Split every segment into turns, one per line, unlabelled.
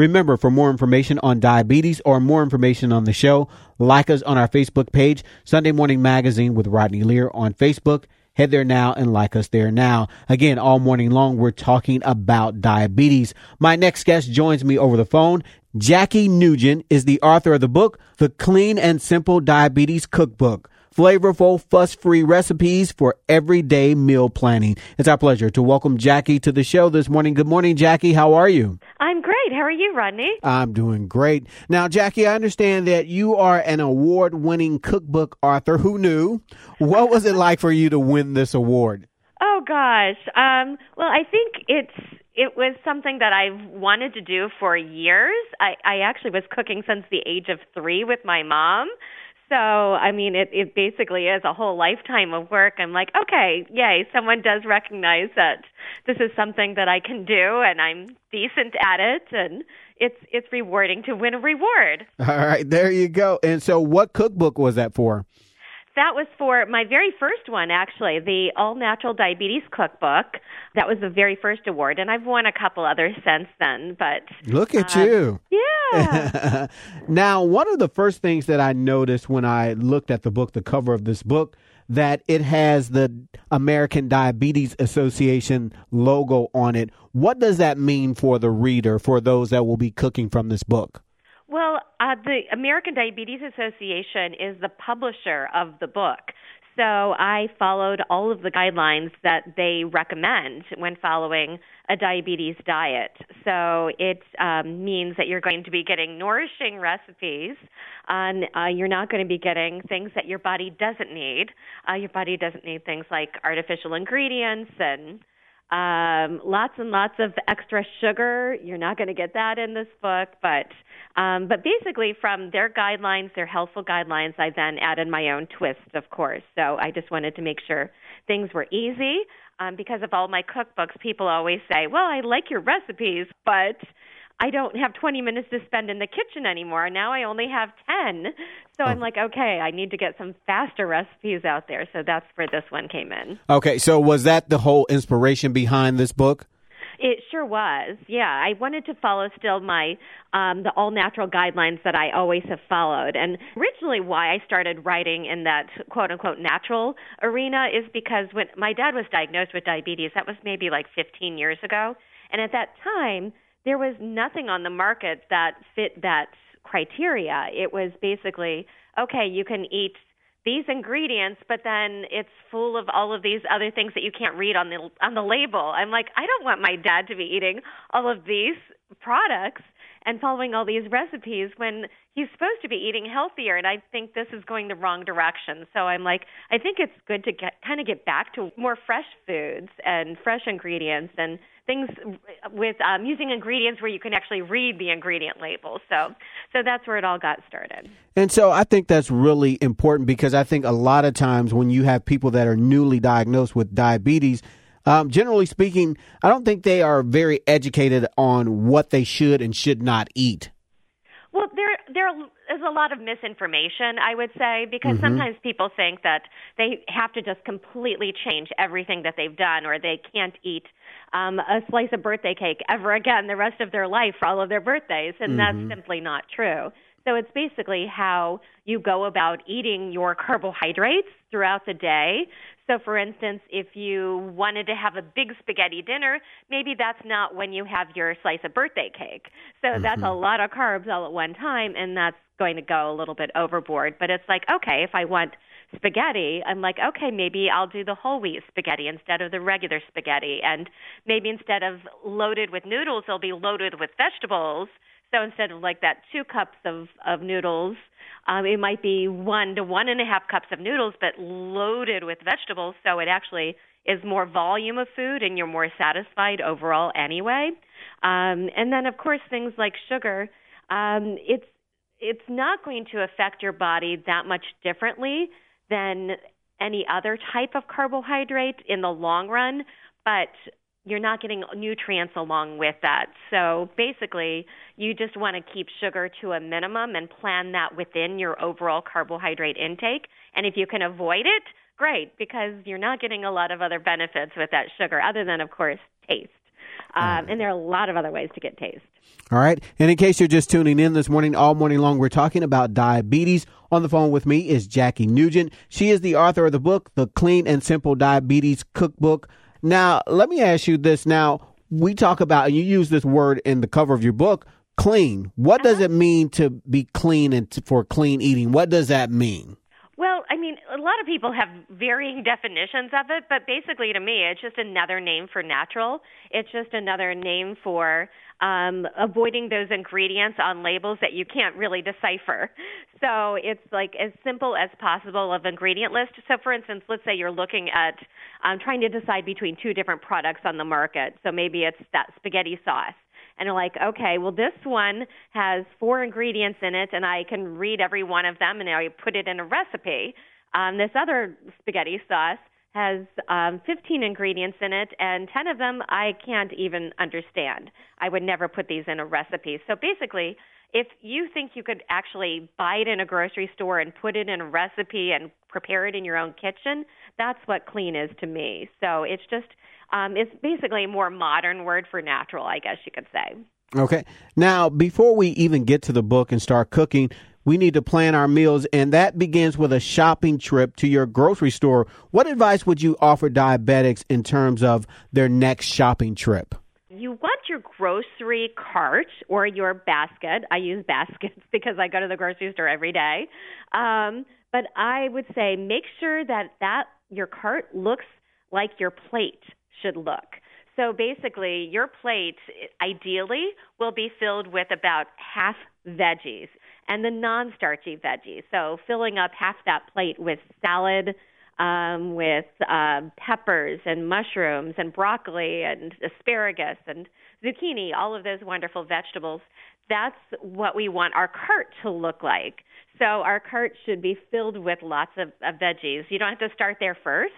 Remember, for more information on diabetes or more information on the show, like us on our Facebook page, Sunday Morning Magazine with Rodney Lear on Facebook. Head there now and like us there now. Again, all morning long, we're talking about diabetes. My next guest joins me over the phone. Jackie Newgent is the author of the book, The Clean and Simple Diabetes Cookbook flavorful, fuss free recipes for everyday meal planning. It's our pleasure to welcome Jackie to the show this morning. Good morning, Jackie. How are you?
I'm great. How are you, Rodney?
I'm doing great. Now, Jackie, I understand that you are an award winning cookbook author. Who knew? What was it like for you to win this award?
Oh, gosh. Um, well, I think it's it was something that I've wanted to do for years. I, I actually was cooking since the age of three with my mom. So, I mean, it, it basically is a whole lifetime of work. I'm like, okay, yay, someone does recognize that this is something that I can do and I'm decent at it and it's it's rewarding to win a reward.
All right, there you go. And so what cookbook was that for?
That was for my very first one, actually, the All Natural Diabetes Cookbook. That was the very first award, and I've won a couple others since then. But
look at uh, you,
yeah.
now, one of the first things that I noticed when I looked at the book, the cover of this book, that it has the American Diabetes Association logo on it. What does that mean for the reader, for those that will be cooking from this book?
Well, uh, the American Diabetes Association is the publisher of the book. So I followed all of the guidelines that they recommend when following a diabetes diet. So it um, means that you're going to be getting nourishing recipes, and uh, you're not going to be getting things that your body doesn't need. Uh, your body doesn't need things like artificial ingredients and um, lots and lots of extra sugar. You're not going to get that in this book, but um, but basically, from their guidelines, their healthful guidelines, I then added my own twist, of course. So I just wanted to make sure things were easy. Um, because of all my cookbooks, people always say, "Well, I like your recipes, but." I don't have 20 minutes to spend in the kitchen anymore. Now I only have 10. So oh. I'm like, okay, I need to get some faster recipes out there. So that's where this one came in.
Okay, so was that the whole inspiration behind this book?
It sure was. Yeah, I wanted to follow still my um, the all natural guidelines that I always have followed. And originally, why I started writing in that quote unquote natural arena is because when my dad was diagnosed with diabetes, that was maybe like 15 years ago, and at that time there was nothing on the market that fit that criteria. It was basically okay, you can eat these ingredients, but then it's full of all of these other things that you can't read on the on the label. I'm like, I don't want my dad to be eating all of these products and following all these recipes when he's supposed to be eating healthier and I think this is going the wrong direction. So I'm like I think it's good to get kind of get back to more fresh foods and fresh ingredients and things with um, using ingredients where you can actually read the ingredient labels. So, so that's where it all got started.
And so I think that's really important because I think a lot of times when you have people that are newly diagnosed with diabetes, um, generally speaking, I don't think they are very educated on what they should and should not eat.
Well, there there is a lot of misinformation, I would say, because mm-hmm. sometimes people think that they have to just completely change everything that they've done, or they can't eat um, a slice of birthday cake ever again the rest of their life for all of their birthdays, and mm-hmm. that's simply not true. So it's basically how you go about eating your carbohydrates throughout the day. So, for instance, if you wanted to have a big spaghetti dinner, maybe that's not when you have your slice of birthday cake. So, mm-hmm. that's a lot of carbs all at one time, and that's going to go a little bit overboard. But it's like, okay, if I want spaghetti, I'm like, okay, maybe I'll do the whole wheat spaghetti instead of the regular spaghetti. And maybe instead of loaded with noodles, they'll be loaded with vegetables. So instead of like that two cups of, of noodles, um, it might be one to one and a half cups of noodles, but loaded with vegetables. So it actually is more volume of food and you're more satisfied overall anyway. Um, and then, of course, things like sugar. Um, it's it's not going to affect your body that much differently than any other type of carbohydrate in the long run, but you're not getting nutrients along with that. So basically, you just want to keep sugar to a minimum and plan that within your overall carbohydrate intake. And if you can avoid it, great, because you're not getting a lot of other benefits with that sugar, other than, of course, taste. Um, and there are a lot of other ways to get taste.
All right. And in case you're just tuning in this morning, all morning long, we're talking about diabetes. On the phone with me is Jackie Newgent. She is the author of the book, The Clean and Simple Diabetes Cookbook. Now, let me ask you this. Now, we talk about, you use this word in the cover of your book, clean. What does uh-huh. it mean to be clean and to, for clean eating? What does that mean?
Well, I mean, a lot of people have varying definitions of it, but basically to me, it's just another name for natural. It's just another name for um, avoiding those ingredients on labels that you can't really decipher. So it's like as simple as possible of ingredient list. So, for instance, let's say you're looking at um, trying to decide between two different products on the market. So maybe it's that spaghetti sauce and are like, okay, well, this one has four ingredients in it, and I can read every one of them, and I put it in a recipe. Um, this other spaghetti sauce has um, 15 ingredients in it, and 10 of them I can't even understand. I would never put these in a recipe. So basically, if you think you could actually buy it in a grocery store and put it in a recipe and prepare it in your own kitchen, that's what clean is to me. So it's just um, it's basically a more modern word for natural, I guess you could say.
Okay. Now, before we even get to the book and start cooking, we need to plan our meals, and that begins with a shopping trip to your grocery store. What advice would you offer diabetics in terms of their next shopping trip?
You want your grocery cart or your basket. I use baskets because I go to the grocery store every day. Um, but I would say make sure that that your cart looks like your plate should look. So basically, your plate ideally will be filled with about half veggies and the non starchy veggies. So filling up half that plate with salad, um, with uh, peppers and mushrooms and broccoli and asparagus and zucchini, all of those wonderful vegetables. That's what we want our cart to look like. So our cart should be filled with lots of, of veggies. You don't have to start there first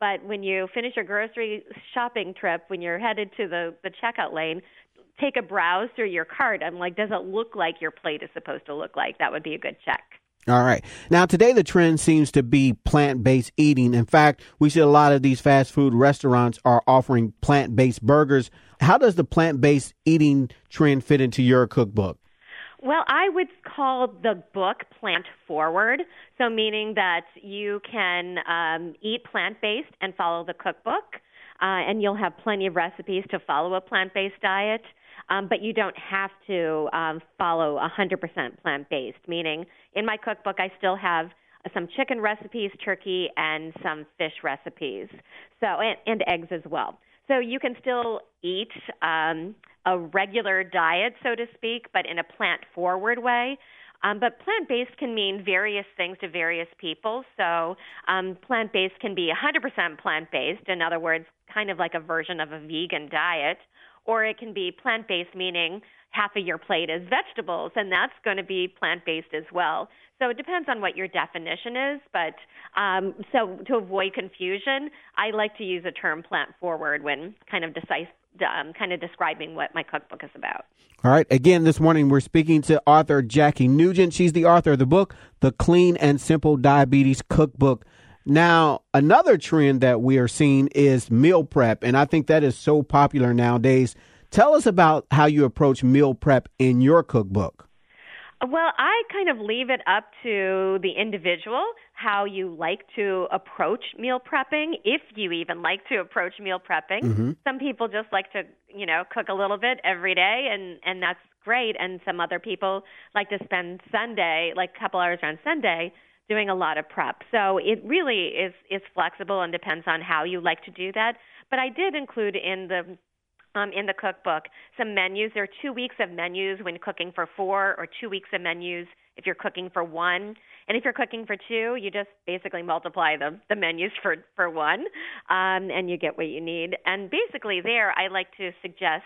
but when you finish your grocery shopping trip, when you're headed to the, the checkout lane, take a browse through your cart. I'm like, does it look like your plate is supposed to look like? That would be a good check.
All right. Now, today the trend seems to be plant based eating. In fact, we see a lot of these fast food restaurants are offering plant based burgers. How does the plant based eating trend fit into your cookbook?
Well, I would call the book plant forward. So, meaning that you can um, eat plant based and follow the cookbook, uh, and you'll have plenty of recipes to follow a plant based diet. Um, but you don't have to um, follow 100% plant based, meaning in my cookbook, I still have some chicken recipes, turkey, and some fish recipes. So, and, and eggs as well. So you can still eat um, a regular diet, so to speak, but in a plant forward way. Um, but plant based can mean various things to various people. So, um, plant based can be 100% plant based, in other words, kind of like a version of a vegan diet, or it can be plant based, meaning half of your plate is vegetables, and that's going to be plant based as well. So it depends on what your definition is, but um, so to avoid confusion, I like to use the term plant forward when kind of decisive um, kind of describing what my cookbook is about.
All right. Again, this morning we're speaking to author Jackie Newgent. She's the author of the book, The Clean and Simple Diabetes Cookbook. Now, another trend that we are seeing is meal prep, and I think that is so popular nowadays. Tell us about how you approach meal prep in your cookbook.
Well, I kind of leave it up to the individual how you like to approach meal prepping, if you even like to approach meal prepping. Mm-hmm. Some people just like to, you know, cook a little bit every day and and that's great and some other people like to spend Sunday, like a couple hours on Sunday doing a lot of prep. So it really is is flexible and depends on how you like to do that. But I did include in the um, in the cookbook some menus. There are two weeks of menus when cooking for four, or two weeks of menus if you're cooking for one. And if you're cooking for two, you just basically multiply the, the menus for, for one, um, and you get what you need. And basically, there, I like to suggest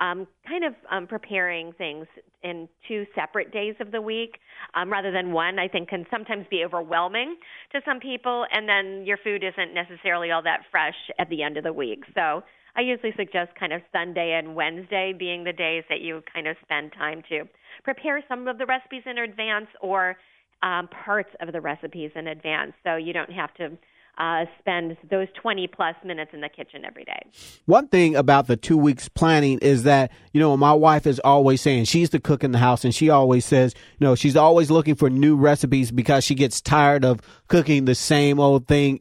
um, kind of um, preparing things in two separate days of the week um, rather than one, I think can sometimes be overwhelming to some people, and then your food isn't necessarily all that fresh at the end of the week. So I usually suggest kind of Sunday and Wednesday being the days that you kind of spend time to prepare some of the recipes in advance or um, parts of the recipes in advance so you don't have to uh, spend those 20 plus minutes in the kitchen every day.
One thing about the two weeks planning is that, you know, my wife is always saying she's the cook in the house and she always says, you know, she's always looking for new recipes because she gets tired of cooking the same old thing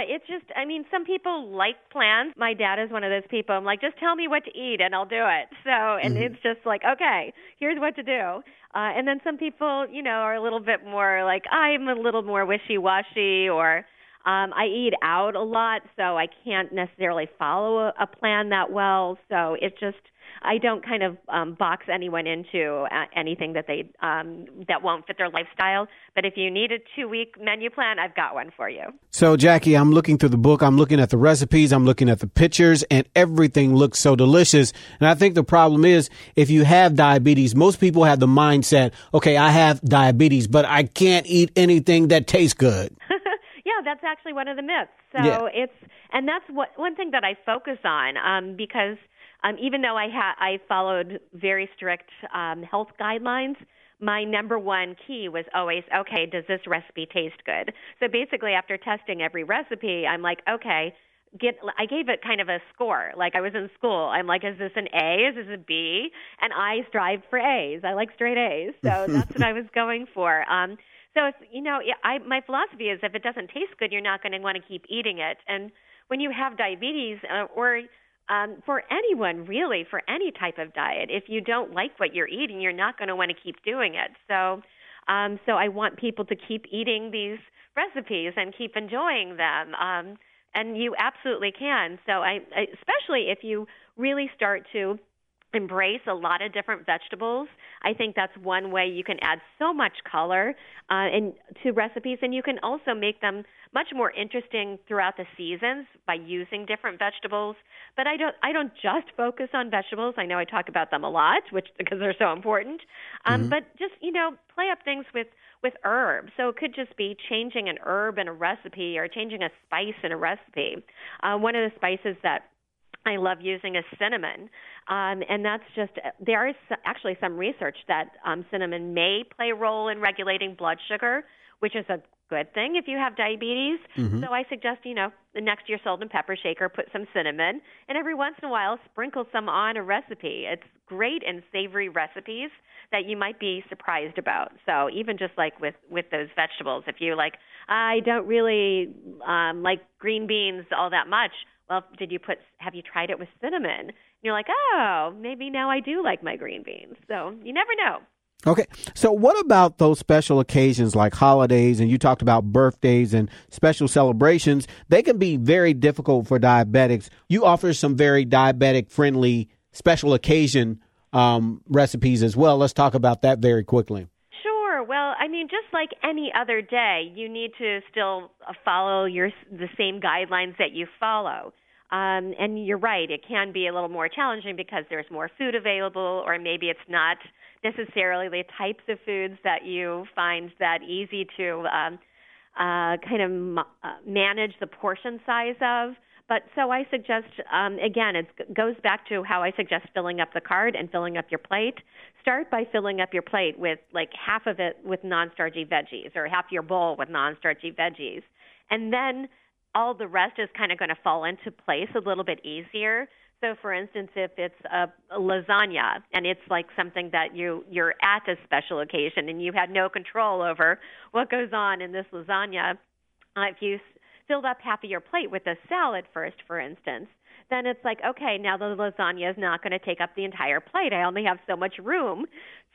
yeah, it's just, I mean, some people like plans. My dad is one of those people. I'm like, just tell me what to eat and I'll do it. So, and mm-hmm. it's just like, okay, here's what to do. Uh, and then some people, you know, are a little bit more like, I'm a little more wishy washy or, um, I eat out a lot, so I can't necessarily follow a, a plan that well. So it just, I don't kind of um, box anyone into uh, anything that they um, that won't fit their lifestyle. But if you need a two week menu plan, I've got one for you.
So Jackie, I'm looking through the book. I'm looking at the recipes. I'm looking at the pictures, and everything looks so delicious. And I think the problem is if you have diabetes, most people have the mindset, okay, I have diabetes, but I can't eat anything that tastes good.
yeah, that's actually one of the myths. So yeah. it's and that's what one thing that I focus on um, because um, even though I ha- I followed very strict um, health guidelines, my number one key was always, okay, does this recipe taste good? So basically, after testing every recipe, I'm like, okay, get. I gave it kind of a score. Like I was in school, I'm like, is this an A? Is this a B? And I strive for A's. I like straight A's, so that's what I was going for. Um, so if you know, I my philosophy is if it doesn't taste good, you're not going to want to keep eating it. And when you have diabetes uh, or um, for anyone really for any type of diet if you don't like what you're eating you're not going to want to keep doing it. So um, so i want people to keep eating these recipes and keep enjoying them um, and you absolutely can. So I, I especially if you really start to embrace a lot of different vegetables. I think that's one way you can add so much color uh, in, to recipes, and you can also make them much more interesting throughout the seasons by using different vegetables. But I don't I don't just focus on vegetables. I know I talk about them a lot, which because they're so important. Um, mm-hmm. But just you know play up things with with herbs. So it could just be changing an herb in a recipe or changing a spice in a recipe. Uh, one of the spices that I love using is cinnamon. Um, and that's just, there is actually some research that um, cinnamon may play a role in regulating blood sugar, which is a good thing if you have diabetes. Mm-hmm. So I suggest, you know, the next to your salt and pepper shaker, put some cinnamon, and every once in a while, sprinkle some on a recipe. It's great in savory recipes that you might be surprised about. So even just like with with those vegetables, if you like, I don't really um, like green beans all that much well, did you put, have you tried it with cinnamon? And you're like, oh, maybe now I do like my green beans. So you never know.
Okay. So what about those special occasions like holidays and you talked about birthdays and special celebrations? They can be very difficult for diabetics. You offer some very diabetic friendly special occasion um, recipes as well. Let's talk about that very quickly. Sure.
Well, I mean, just like any other day, you need to still follow your the same guidelines that you follow. Um, and you're right, it can be a little more challenging because there's more food available, or maybe it's not necessarily the types of foods that you find that easy to um, uh, kind of uh, manage the portion size of. But so I suggest, um, again, it goes back to how I suggest filling up the card and filling up your plate. Start by filling up your plate with like half of it with non starchy veggies or half your bowl with non starchy veggies. And then all the rest is kind of going to fall into place a little bit easier. So, for instance, if it's a, a lasagna and it's like something that you you're at a special occasion and you had no control over what goes on in this lasagna, uh, if you filled up half of your plate with a salad first, for instance, then it's like, okay, now the lasagna is not going to take up the entire plate. I only have so much room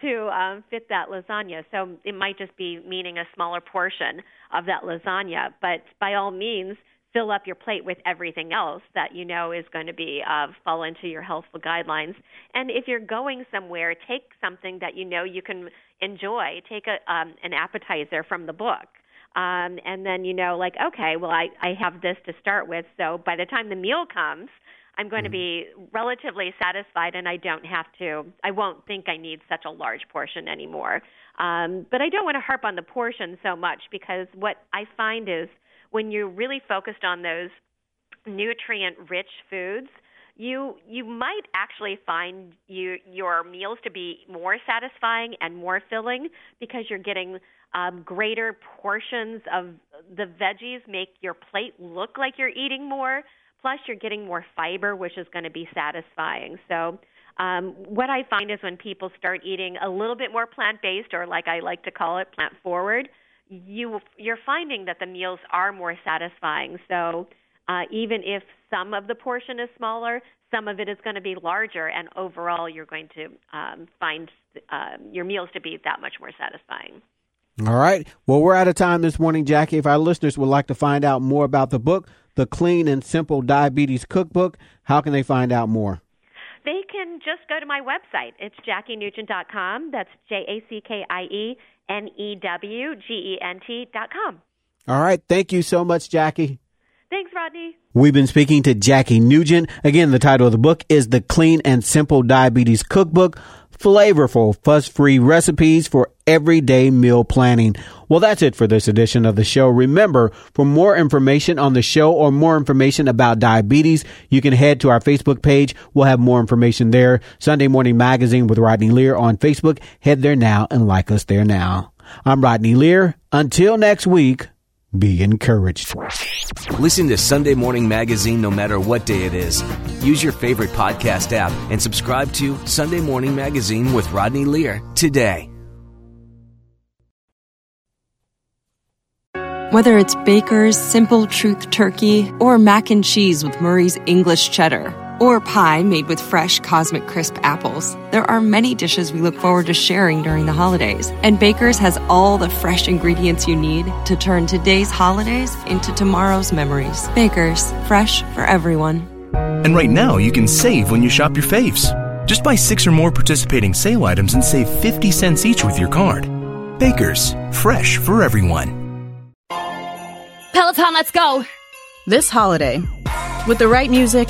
to um, fit that lasagna. So it might just be meaning a smaller portion of that lasagna. But by all means, fill up your plate with everything else that you know is going to be uh, fall into your healthful guidelines. And if you're going somewhere, take something that you know you can enjoy. Take a um, an appetizer from the book. Um, and then you know, like, okay, well, I, I have this to start with. So by the time the meal comes, I'm going mm-hmm. to be relatively satisfied and I don't have to, I won't think I need such a large portion anymore. Um, but I don't want to harp on the portion so much because what I find is when you're really focused on those nutrient rich foods, you you might actually find you your meals to be more satisfying and more filling because you're getting um, greater portions of the veggies make your plate look like you're eating more. Plus, you're getting more fiber, which is going to be satisfying. So, um, what I find is when people start eating a little bit more plant based, or like I like to call it, plant forward, you you're finding that the meals are more satisfying. So, uh, even if some of the portion is smaller, some of it is going to be larger, and overall, you're going to um, find uh, your meals to be that much more satisfying.
All right. Well, we're out of time this morning, Jackie. If our listeners would like to find out more about the book, The Clean and Simple Diabetes Cookbook, how can they find out more?
They can just go to my website. It's jackienewgent.com. That's J A C K I E N E W G E N T.com.
All right. Thank you so much, Jackie.
Thanks, Rodney.
We've been speaking to Jackie Newgent. Again, the title of the book is The Clean and Simple Diabetes Cookbook flavorful, fuss free recipes for everyday meal planning. Well, that's it for this edition of the show. Remember, for more information on the show or more information about diabetes, you can head to our Facebook page. We'll have more information there. Sunday Morning Magazine with Rodney Lear on Facebook. Head there now and like us there now. I'm Rodney Lear. Until next week, be encouraged.
Listen to Sunday Morning Magazine no matter what day it is. Use your favorite podcast app and subscribe to Sunday Morning Magazine with Rodney Lear today.
Whether it's Baker's Simple Truth Turkey or mac and cheese with Murray's English Cheddar or pie made with fresh Cosmic Crisp apples. There are many dishes we look forward to sharing during the holidays, and Baker's has all the fresh ingredients you need to turn today's holidays into tomorrow's memories. Baker's, fresh for everyone.
And right now, you can save when you shop your faves. Just buy six or more participating sale items and save 50 cents each with your card. Baker's, fresh for everyone.
Peloton, let's go!
This holiday, with the right music